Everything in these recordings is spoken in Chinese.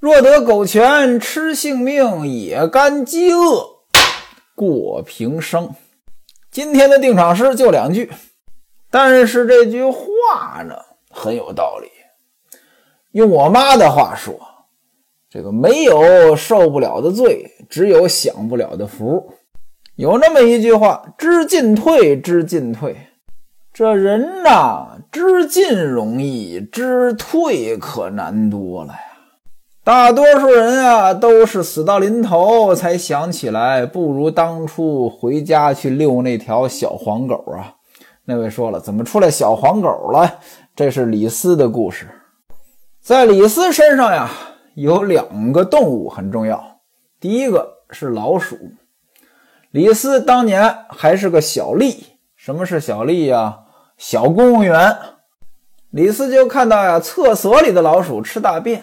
若得狗权，吃性命也甘饥饿过平生。今天的定场诗就两句，但是这句话呢很有道理。用我妈的话说，这个没有受不了的罪，只有享不了的福。有那么一句话：“知进退，知进退。”这人呐，知进容易，知退可难多了。大多数人啊，都是死到临头才想起来，不如当初回家去遛那条小黄狗啊。那位说了，怎么出来小黄狗了？这是李斯的故事。在李斯身上呀，有两个动物很重要。第一个是老鼠。李斯当年还是个小吏。什么是小吏呀？小公务员。李斯就看到呀，厕所里的老鼠吃大便。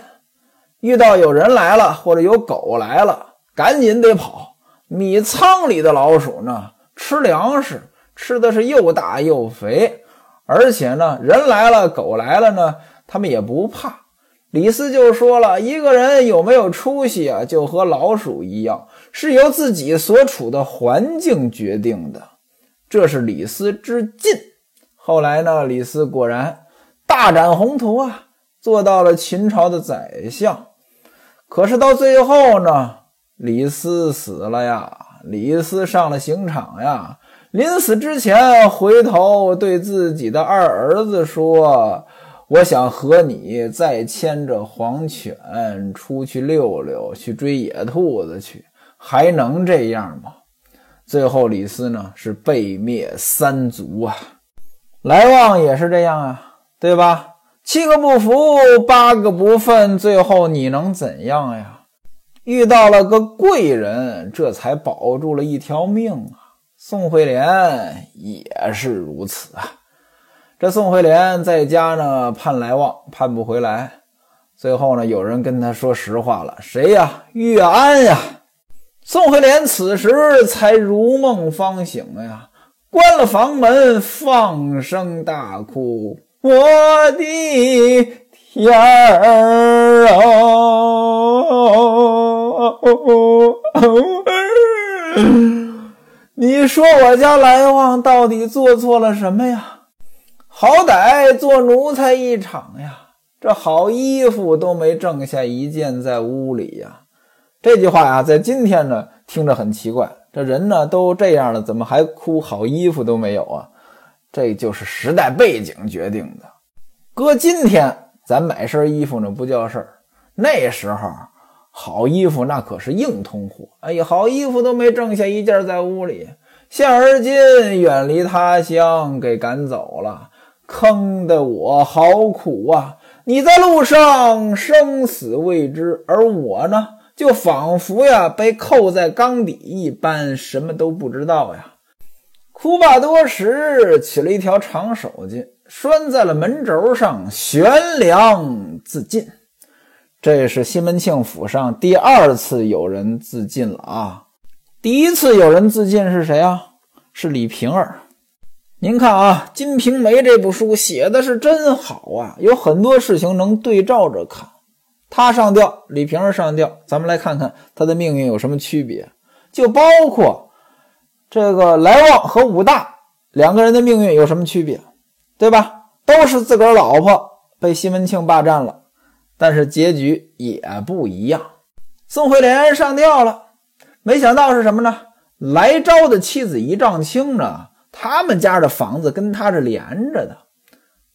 遇到有人来了，或者有狗来了，赶紧得跑。米仓里的老鼠呢，吃粮食，吃的是又大又肥，而且呢，人来了，狗来了呢，他们也不怕。李斯就说了，一个人有没有出息啊，就和老鼠一样，是由自己所处的环境决定的。这是李斯之进。后来呢，李斯果然大展宏图啊，做到了秦朝的宰相。可是到最后呢，李斯死了呀，李斯上了刑场呀。临死之前，回头对自己的二儿子说：“我想和你再牵着黄犬出去溜溜，去追野兔子去，还能这样吗？”最后，李斯呢是被灭三族啊。来旺也是这样啊，对吧？七个不服，八个不忿，最后你能怎样呀？遇到了个贵人，这才保住了一条命啊！宋惠莲也是如此啊。这宋惠莲在家呢，盼来望，盼不回来。最后呢，有人跟他说实话了，谁呀？岳安呀！宋惠莲此时才如梦方醒呀，关了房门，放声大哭。我的天儿哦！你说我家来旺到底做错了什么呀？好歹做奴才一场呀，这好衣服都没挣下一件在屋里呀。这句话呀，在今天呢听着很奇怪，这人呢都这样了，怎么还哭好衣服都没有啊？这就是时代背景决定的。搁今天，咱买身衣服呢不叫事儿。那时候，好衣服那可是硬通货。哎呀，好衣服都没挣下一件在屋里。现而今，远离他乡，给赶走了，坑得我好苦啊！你在路上生死未知，而我呢，就仿佛呀被扣在缸底一般，什么都不知道呀。哭罢多时，取了一条长手巾，拴在了门轴上，悬梁自尽。这是西门庆府上第二次有人自尽了啊！第一次有人自尽是谁啊？是李瓶儿。您看啊，《金瓶梅》这部书写的是真好啊，有很多事情能对照着看。他上吊，李瓶儿上吊，咱们来看看他的命运有什么区别，就包括。这个来旺和武大两个人的命运有什么区别？对吧？都是自个儿老婆被西门庆霸占了，但是结局也不一样。宋惠莲上吊了，没想到是什么呢？来昭的妻子一丈青呢，他们家的房子跟他是连着的。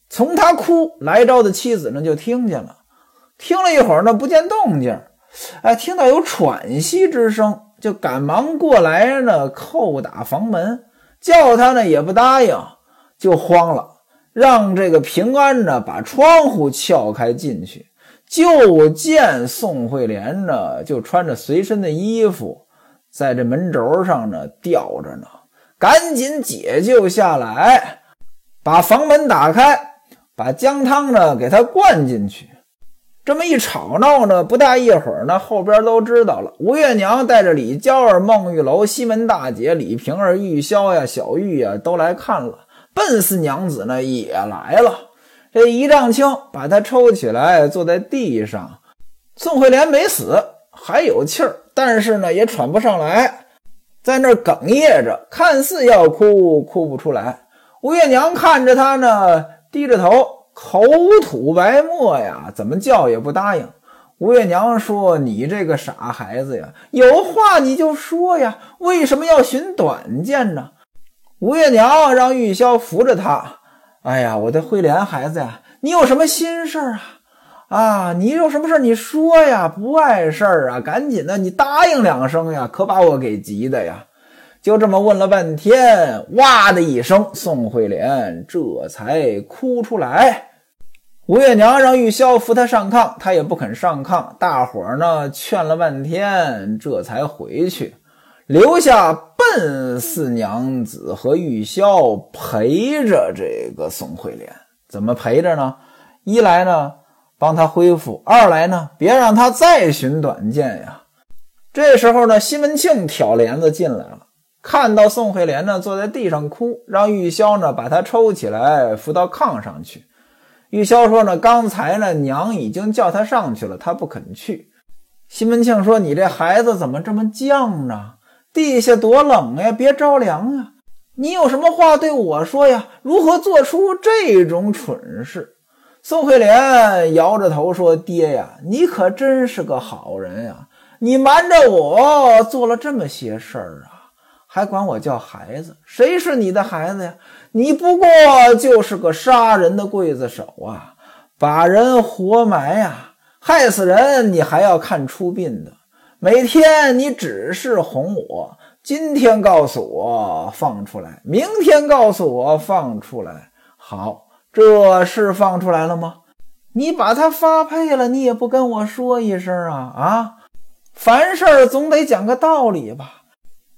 从他哭，来昭的妻子呢就听见了，听了一会儿呢不见动静，哎，听到有喘息之声。就赶忙过来呢，叩打房门，叫他呢也不答应，就慌了，让这个平安呢把窗户撬开进去，就见宋惠莲呢就穿着随身的衣服，在这门轴上呢吊着呢，赶紧解救下来，把房门打开，把姜汤呢给他灌进去。这么一吵闹呢，不大一会儿呢，后边都知道了。吴月娘带着李娇儿、孟玉楼、西门大姐李瓶儿、玉箫呀、小玉呀都来看了。笨四娘子呢也来了。这一丈青把她抽起来，坐在地上，宋惠莲没死，还有气儿，但是呢也喘不上来，在那儿哽咽着，看似要哭，哭不出来。吴月娘看着他呢，低着头，口吐白沫呀，怎么叫也不答应。吴月娘说：“你这个傻孩子呀，有话你就说呀，为什么要寻短见呢？”吴月娘让玉箫扶着他。哎呀，我的慧莲孩子呀，你有什么心事啊？啊，你有什么事你说呀，不碍事儿啊，赶紧的，你答应两声呀，可把我给急的呀。就这么问了半天，哇的一声，宋慧莲这才哭出来。吴月娘让玉箫扶她上炕，她也不肯上炕。大伙儿呢劝了半天，这才回去，留下笨四娘子和玉箫陪着这个宋慧莲。怎么陪着呢？一来呢帮她恢复，二来呢别让她再寻短见呀。这时候呢，西门庆挑帘子进来了。看到宋惠莲呢坐在地上哭，让玉箫呢把她抽起来扶到炕上去。玉箫说呢，刚才呢娘已经叫她上去了，她不肯去。西门庆说：“你这孩子怎么这么犟呢？地下多冷呀，别着凉呀！你有什么话对我说呀？如何做出这种蠢事？”宋惠莲摇着头说：“爹呀，你可真是个好人呀！你瞒着我做了这么些事儿啊！”还管我叫孩子？谁是你的孩子呀？你不过就是个杀人的刽子手啊！把人活埋呀，害死人，你还要看出殡的。每天你只是哄我，今天告诉我放出来，明天告诉我放出来。好，这是放出来了吗？你把他发配了，你也不跟我说一声啊啊！凡事总得讲个道理吧。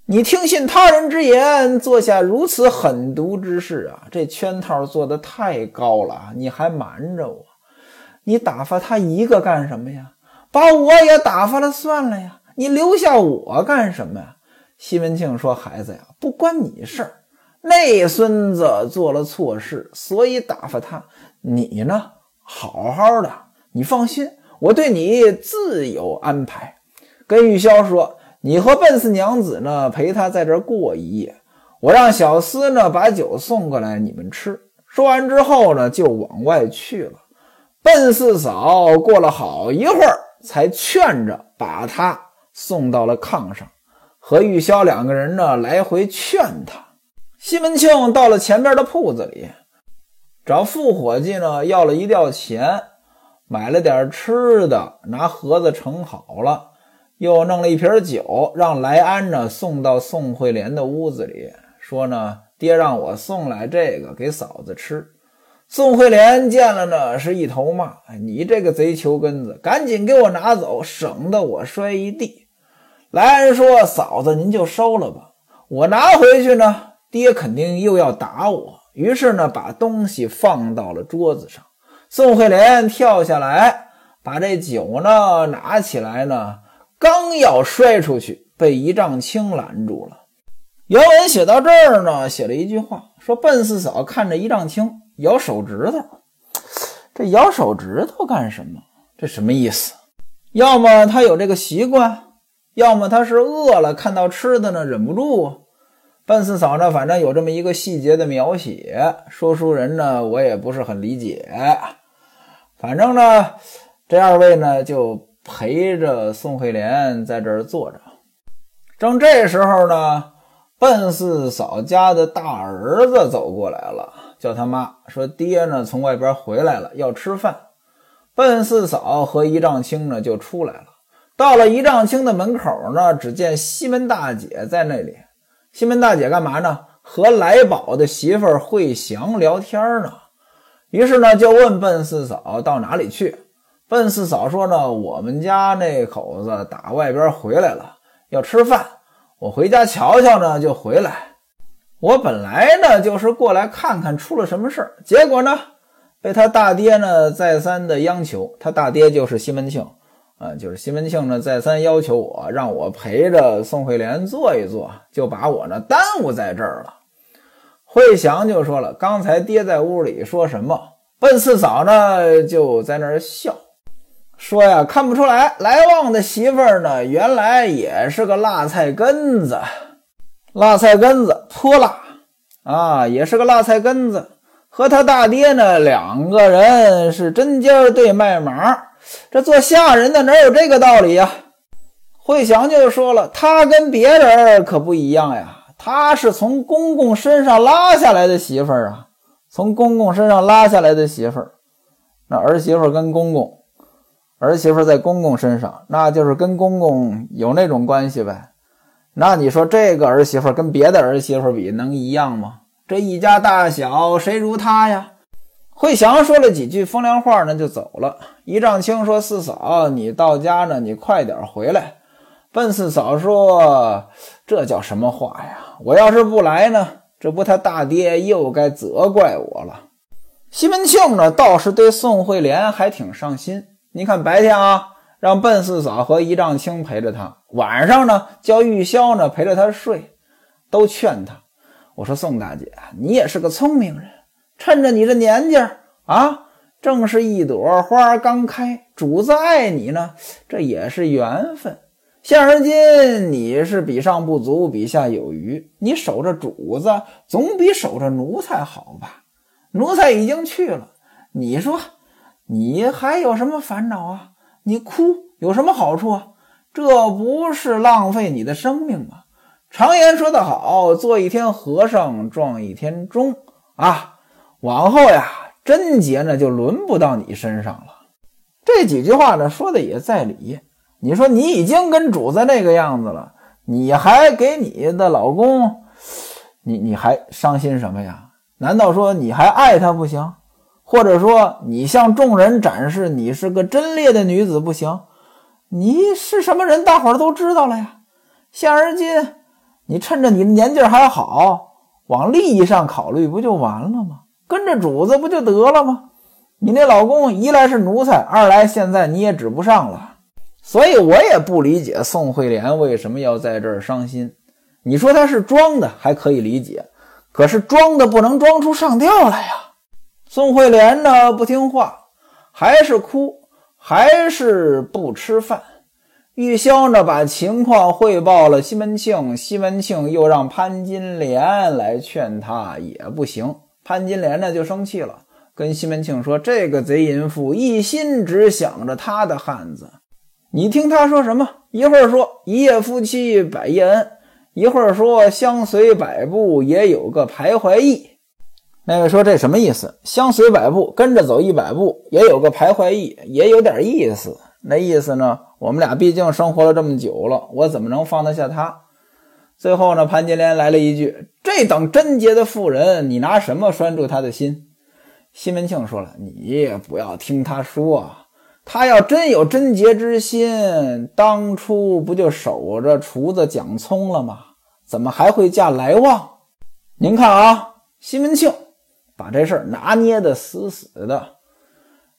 你听信他人之言，做下如此狠毒之事啊！这圈套做得太高了，你还瞒着我？你打发他一个干什么呀？把我也打发了算了呀！你留下我干什么呀？西门庆说：“孩子呀，不关你事儿。那孙子做了错事，所以打发他。你呢，好好的，你放心，我对你自有安排。”跟玉箫说。你和笨四娘子呢，陪他在这儿过一夜。我让小厮呢把酒送过来，你们吃。说完之后呢，就往外去了。笨四嫂过了好一会儿，才劝着把他送到了炕上，和玉箫两个人呢来回劝他。西门庆到了前边的铺子里，找副伙计呢要了一吊钱，买了点吃的，拿盒子盛好了。又弄了一瓶酒，让来安呢送到宋惠莲的屋子里，说呢，爹让我送来这个给嫂子吃。宋惠莲见了呢，是一头骂：“你这个贼球根子，赶紧给我拿走，省得我摔一地。”来安说：“嫂子您就收了吧，我拿回去呢，爹肯定又要打我。”于是呢，把东西放到了桌子上。宋惠莲跳下来，把这酒呢拿起来呢。刚要摔出去，被一丈青拦住了。原文写到这儿呢，写了一句话，说：“笨四嫂看着一丈青咬手指头，这咬手指头干什么？这什么意思？要么他有这个习惯，要么他是饿了，看到吃的呢，忍不住。笨四嫂呢，反正有这么一个细节的描写，说书人呢，我也不是很理解。反正呢，这二位呢，就。”陪着宋惠莲在这儿坐着，正这时候呢，笨四嫂家的大儿子走过来了，叫他妈说：“爹呢，从外边回来了，要吃饭。”笨四嫂和一丈青呢就出来了，到了一丈青的门口呢，只见西门大姐在那里。西门大姐干嘛呢？和来宝的媳妇惠祥聊天呢。于是呢，就问笨四嫂到哪里去。笨四嫂说呢，我们家那口子打外边回来了，要吃饭。我回家瞧瞧呢，就回来。我本来呢就是过来看看出了什么事儿，结果呢被他大爹呢再三的央求。他大爹就是西门庆啊，就是西门庆呢再三要求我，让我陪着宋惠莲坐一坐，就把我呢耽误在这儿了。惠祥就说了，刚才爹在屋里说什么，笨四嫂呢就在那儿笑。说呀，看不出来，来旺的媳妇儿呢，原来也是个辣菜根子，辣菜根子泼辣啊，也是个辣菜根子。和他大爹呢，两个人是针尖对麦芒。这做下人的哪有这个道理呀？惠祥就说了，他跟别人可不一样呀，他是从公公身上拉下来的媳妇儿啊，从公公身上拉下来的媳妇儿。那儿媳妇跟公公，儿媳妇在公公身上，那就是跟公公有那种关系呗。那你说这个儿媳妇跟别的儿媳妇比，能一样吗？这一家大小，谁如她呀？惠祥说了几句风凉话呢，就走了。一丈青说：“四嫂，你到家呢，你快点回来。”笨四嫂说：“这叫什么话呀？我要是不来呢，这不他大爹又该责怪我了。”西门庆呢，倒是对宋惠莲还挺上心。你看白天啊，让笨四嫂和一丈青陪着他；晚上呢，叫玉箫呢陪着他睡，都劝他。我说宋大姐，你也是个聪明人，趁着你这年纪啊，正是一朵花刚开，主子爱你呢，这也是缘分。现而今你是比上不足，比下有余，你守着主子总比守着奴才好吧？奴才已经去了，你说你还有什么烦恼啊？你哭有什么好处啊？这不是浪费你的生命吗？常言说得好，做一天和尚撞一天钟啊！往后呀，贞洁呢就轮不到你身上了。这几句话呢说的也在理。你说你已经跟主子那个样子了，你还给你的老公，你你还伤心什么呀？难道说你还爱他不行？或者说你向众人展示你是个贞烈的女子不行？你是什么人？大伙儿都知道了呀。现而今。你趁着你的年纪还好，往利益上考虑不就完了吗？跟着主子不就得了吗？你那老公一来是奴才，二来现在你也指不上了，所以我也不理解宋惠莲为什么要在这儿伤心。你说她是装的还可以理解，可是装的不能装出上吊来呀。宋惠莲呢不听话，还是哭，还是不吃饭。玉箫呢，把情况汇报了西门庆，西门庆又让潘金莲来劝他，也不行。潘金莲呢就生气了，跟西门庆说：“这个贼淫妇一心只想着他的汉子，你听他说什么？一会儿说一夜夫妻百夜恩，一会儿说相随百步也有个徘徊意。那位说这什么意思？相随百步，跟着走一百步，也有个徘徊意，也有点意思。那意思呢？”我们俩毕竟生活了这么久了，我怎么能放得下他？最后呢，潘金莲来了一句：“这等贞洁的妇人，你拿什么拴住她的心？”西门庆说了：“你也不要听他说，他要真有贞洁之心，当初不就守着厨子蒋聪了吗？怎么还会嫁来旺？您看啊，西门庆把这事儿拿捏的死死的。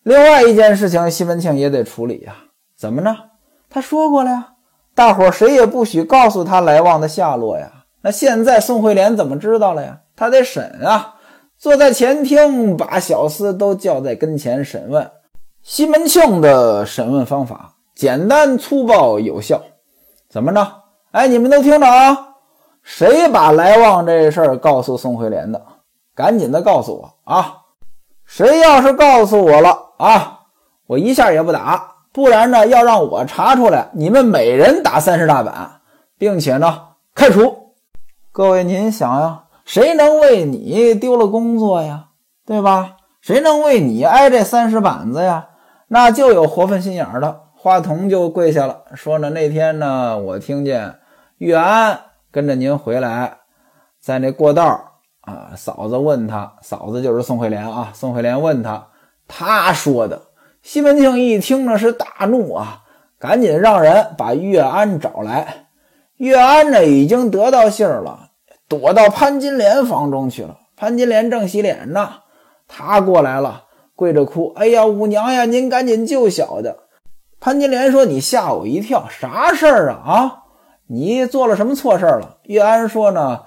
另外一件事情，西门庆也得处理呀。怎么呢？他说过了呀，大伙谁也不许告诉他来旺的下落呀。那现在宋惠莲怎么知道了呀？他得审啊，坐在前厅，把小厮都叫在跟前审问。西门庆的审问方法简单粗暴有效。怎么着？哎，你们都听着啊！谁把来旺这事儿告诉宋惠莲的？赶紧的告诉我啊！谁要是告诉我了啊，我一下也不打。不然呢，要让我查出来，你们每人打三十大板，并且呢开除。各位，您想呀，谁能为你丢了工作呀？对吧？谁能为你挨这三十板子呀？那就有活分心眼儿的。花童就跪下了，说呢，那天呢，我听见玉安跟着您回来，在那过道啊，嫂子问他，嫂子就是宋惠莲啊，宋惠莲问他，他说的。西门庆一听呢，是大怒啊，赶紧让人把岳安找来。岳安呢，已经得到信儿了，躲到潘金莲房中去了。潘金莲正洗脸呢，他过来了，跪着哭：“哎呀，五娘呀，您赶紧救小的。”潘金莲说：“你吓我一跳，啥事儿啊？啊，你做了什么错事儿了？”岳安说：“呢，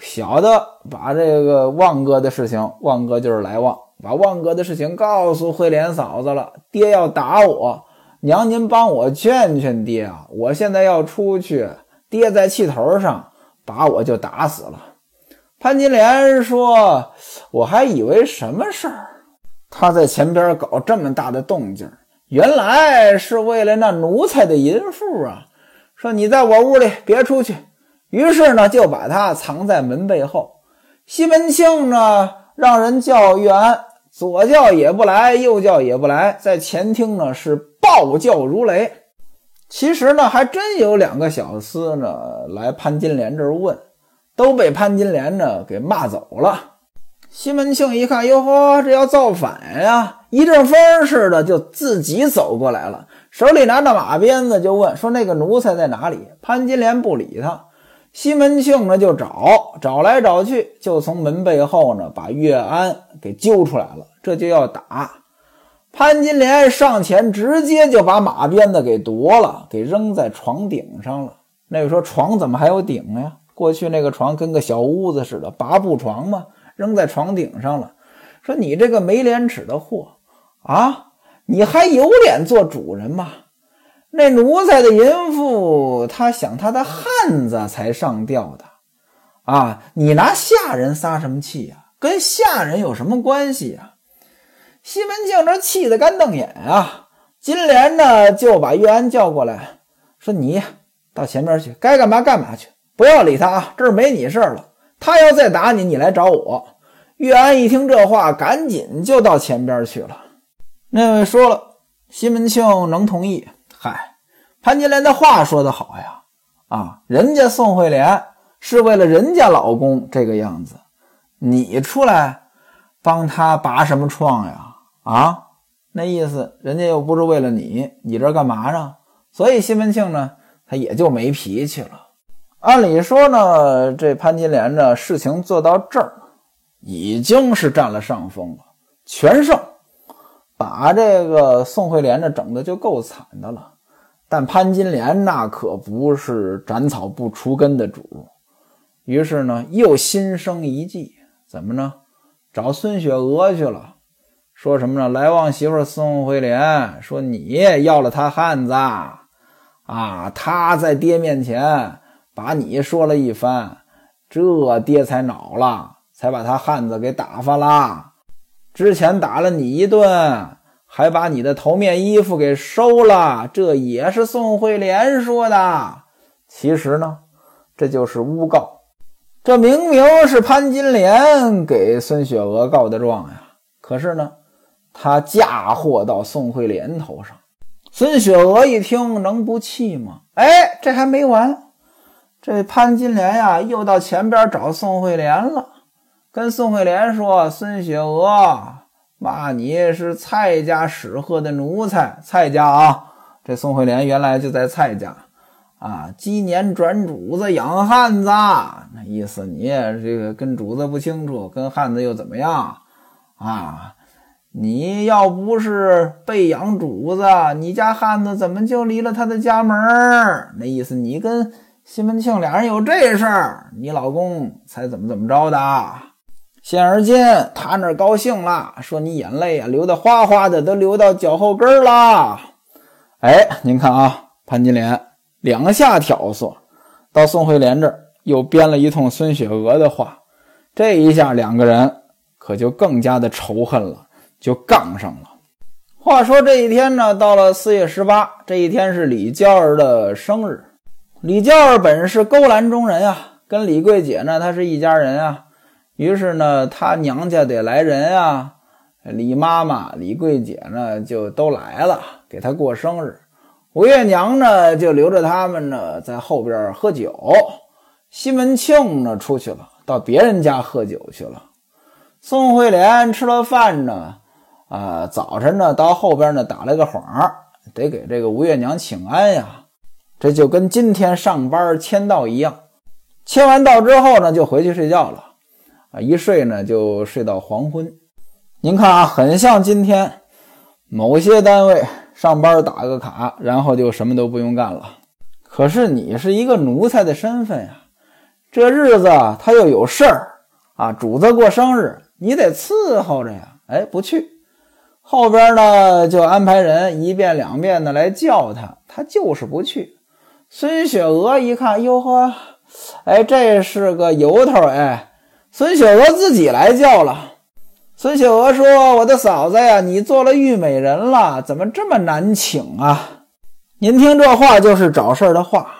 小的把这个旺哥的事情，旺哥就是来旺。”把旺哥的事情告诉惠莲嫂子了，爹要打我，娘您帮我劝劝爹啊！我现在要出去，爹在气头上把我就打死了。”潘金莲说：“我还以为什么事儿？他在前边搞这么大的动静，原来是为了那奴才的淫妇啊！说你在我屋里别出去。”于是呢，就把他藏在门背后。西门庆呢，让人叫玉安，左叫也不来，右叫也不来，在前厅呢是暴叫如雷。其实呢，还真有两个小厮呢来潘金莲这儿问，都被潘金莲呢给骂走了。西门庆一看，哟呵，这要造反呀！一阵风似的就自己走过来了，手里拿着马鞭子，就问说：“那个奴才在哪里？”潘金莲不理他。西门庆呢就找，找来找去，就从门背后呢把岳安给揪出来了。这就要打，潘金莲上前直接就把马鞭子给夺了，给扔在床顶上了。那位说床怎么还有顶呀？过去那个床跟个小屋子似的，拔步床嘛，扔在床顶上了。说你这个没廉耻的货啊，你还有脸做主人吗？那奴才的淫妇，他想他的汉子才上吊的，啊！你拿下人撒什么气呀？跟下人有什么关系呀？西门庆这气得干瞪眼啊！金莲呢就把岳安叫过来，说：“你到前边去，该干嘛干嘛去，不要理他啊！这儿没你事儿了。他要再打你，你来找我。”岳安一听这话，赶紧就到前边去了。那位说了，西门庆能同意。嗨，潘金莲的话说得好呀，啊，人家宋惠莲是为了人家老公这个样子，你出来帮他拔什么创呀？啊，那意思人家又不是为了你，你这干嘛呢？所以西门庆呢，他也就没脾气了。按理说呢，这潘金莲呢，事情做到这儿，已经是占了上风了，全胜。把这个宋惠莲呢整的就够惨的了，但潘金莲那可不是斩草不除根的主，于是呢又心生一计，怎么呢？找孙雪娥去了，说什么呢？来旺媳妇宋惠莲说你要了他汉子啊，他在爹面前把你说了一番，这爹才恼了，才把他汉子给打发了。之前打了你一顿，还把你的头面衣服给收了，这也是宋惠莲说的。其实呢，这就是诬告，这明明是潘金莲给孙雪娥告的状呀。可是呢，他嫁祸到宋惠莲头上。孙雪娥一听，能不气吗？哎，这还没完，这潘金莲呀，又到前边找宋惠莲了。跟宋惠莲说：“孙雪娥骂你是蔡家使鹤的奴才，蔡家啊，这宋惠莲原来就在蔡家啊。鸡年转主子养汉子，那意思你这个跟主子不清楚，跟汉子又怎么样啊？你要不是被养主子，你家汉子怎么就离了他的家门那意思你跟西门庆俩人有这事儿，你老公才怎么怎么着的。”现而今，他那高兴了，说你眼泪啊流的哗哗的，都流到脚后跟了。哎，您看啊，潘金莲两下挑唆，到宋惠莲这儿又编了一通孙雪娥的话，这一下两个人可就更加的仇恨了，就杠上了。话说这一天呢，到了四月十八，这一天是李娇儿的生日。李娇儿本是勾栏中人啊，跟李桂姐呢，她是一家人啊。于是呢，他娘家得来人啊，李妈妈、李桂姐呢就都来了，给他过生日。吴月娘呢就留着他们呢在后边喝酒。西门庆呢出去了，到别人家喝酒去了。宋惠莲吃了饭呢，啊，早晨呢到后边呢打了个幌得给这个吴月娘请安呀。这就跟今天上班签到一样，签完到之后呢就回去睡觉了。一睡呢，就睡到黄昏。您看啊，很像今天某些单位上班打个卡，然后就什么都不用干了。可是你是一个奴才的身份呀，这日子他又有事儿啊，主子过生日，你得伺候着呀。哎，不去，后边呢就安排人一遍两遍的来叫他，他就是不去。孙雪娥一看，哟呵，哎，这是个由头哎。孙雪娥自己来叫了。孙雪娥说：“我的嫂子呀，你做了玉美人了，怎么这么难请啊？”您听这话就是找事儿的话，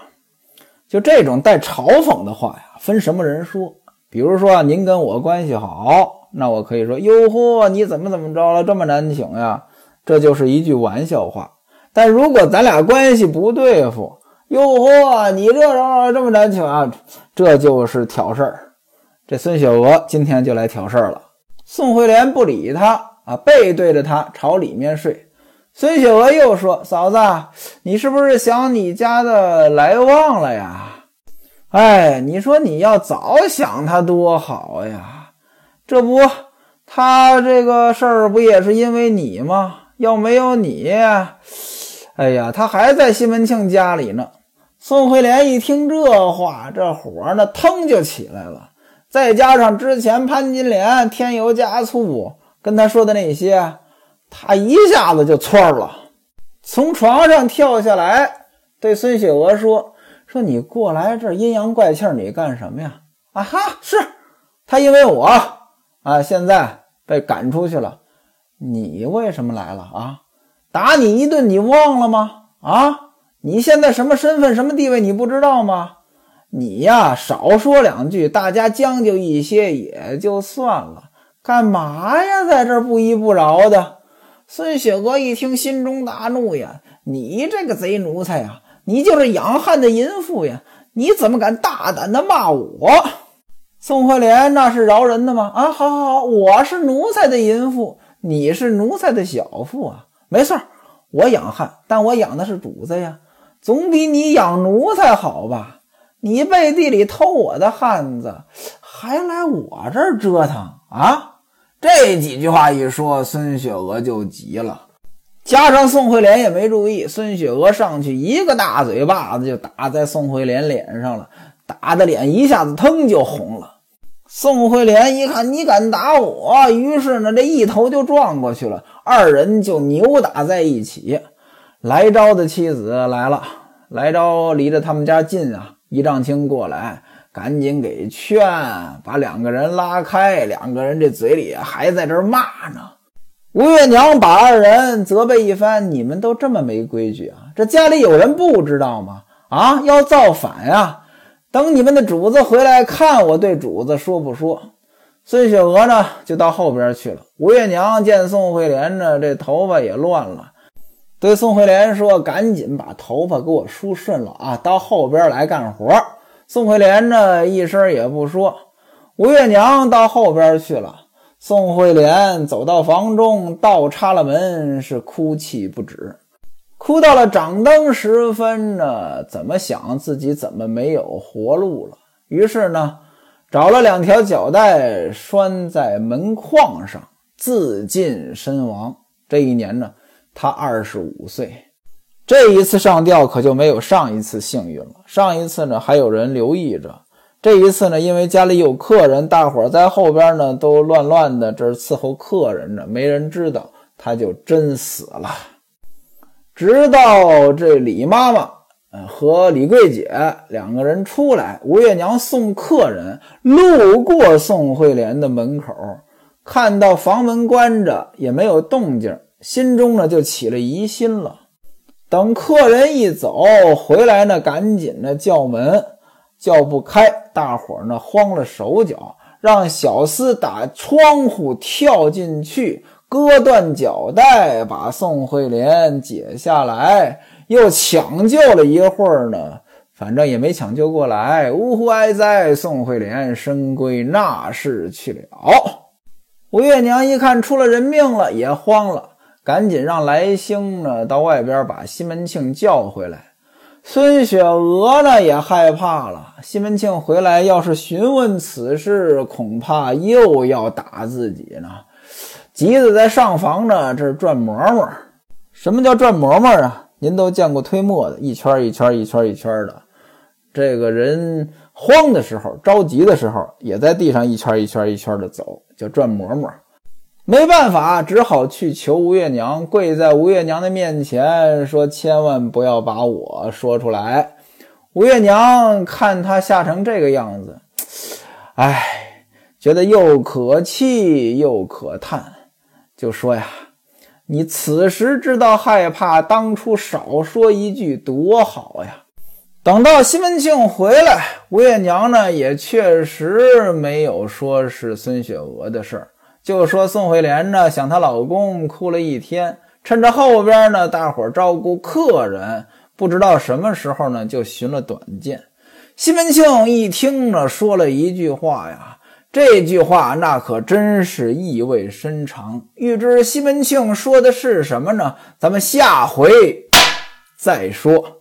就这种带嘲讽的话呀，分什么人说。比如说您跟我关系好，那我可以说：“哟呵，你怎么怎么着了，这么难请呀？”这就是一句玩笑话。但如果咱俩关系不对付，哟呵，你这人这么难请啊，这就是挑事儿。这孙雪娥今天就来挑事儿了。宋惠莲不理他啊，背对着他朝里面睡。孙雪娥又说：“嫂子，你是不是想你家的来旺了呀？哎，你说你要早想他多好呀！这不，他这个事儿不也是因为你吗？要没有你，哎呀，他还在西门庆家里呢。”宋惠莲一听这话，这火呢腾就起来了。再加上之前潘金莲添油加醋跟他说的那些。他一下子就窜了，从床上跳下来，对孙雪娥说：“说你过来这阴阳怪气，你干什么呀？”啊哈，是他因为我啊，现在被赶出去了。你为什么来了啊？打你一顿，你忘了吗？啊，你现在什么身份、什么地位，你不知道吗？你呀，少说两句，大家将就一些也就算了，干嘛呀，在这不依不饶的？孙雪娥一听，心中大怒呀！你这个贼奴才呀！你就是养汉的淫妇呀！你怎么敢大胆的骂我？宋惠莲那是饶人的吗？啊，好好好，我是奴才的淫妇，你是奴才的小妇啊！没错，我养汉，但我养的是主子呀，总比你养奴才好吧？你背地里偷我的汉子，还来我这儿折腾啊？这几句话一说，孙雪娥就急了，加上宋惠莲也没注意，孙雪娥上去一个大嘴巴子就打在宋惠莲脸上了，打的脸一下子腾就红了。宋惠莲一看你敢打我，于是呢这一头就撞过去了，二人就扭打在一起。来招的妻子来了，来招离着他们家近啊，一丈青过来。赶紧给劝，把两个人拉开。两个人这嘴里还在这骂呢。吴月娘把二人责备一番：“你们都这么没规矩啊？这家里有人不知道吗？啊，要造反呀！等你们的主子回来，看我对主子说不说。”孙雪娥呢，就到后边去了。吴月娘见宋惠莲呢，这头发也乱了，对宋惠莲说：“赶紧把头发给我梳顺了啊，到后边来干活。”宋惠莲呢，一声也不说。吴月娘到后边去了。宋惠莲走到房中，倒插了门，是哭泣不止。哭到了掌灯时分呢，怎么想自己怎么没有活路了？于是呢，找了两条脚带拴在门框上，自尽身亡。这一年呢，他二十五岁。这一次上吊可就没有上一次幸运了。上一次呢还有人留意着，这一次呢因为家里有客人，大伙在后边呢都乱乱的，这伺候客人呢，没人知道，他就真死了。直到这李妈妈和李桂姐两个人出来，吴月娘送客人，路过宋惠莲的门口，看到房门关着，也没有动静，心中呢就起了疑心了。等客人一走回来呢，赶紧的叫门，叫不开，大伙儿呢慌了手脚，让小厮打窗户跳进去，割断脚带，把宋惠莲解下来，又抢救了一会儿呢，反正也没抢救过来，呜呼哀哉，宋惠莲身归那世去了。吴月娘一看出了人命了，也慌了。赶紧让来兴呢到外边把西门庆叫回来。孙雪娥呢也害怕了，西门庆回来要是询问此事，恐怕又要打自己呢。急得在上房呢，这是转馍馍。什么叫转馍馍啊？您都见过推磨的，一圈一圈一圈一圈的。这个人慌的时候、着急的时候，也在地上一圈一圈一圈的走，叫转馍馍。没办法，只好去求吴月娘，跪在吴月娘的面前说：“千万不要把我说出来。”吴月娘看他吓成这个样子，哎，觉得又可气又可叹，就说呀：“你此时知道害怕，当初少说一句多好呀。”等到西门庆回来，吴月娘呢也确实没有说是孙雪娥的事儿，就说宋惠莲呢想她老公哭了一天，趁着后边呢大伙照顾客人。不知道什么时候呢，就寻了短见。西门庆一听呢，说了一句话呀，这句话那可真是意味深长。欲知西门庆说的是什么呢？咱们下回再说。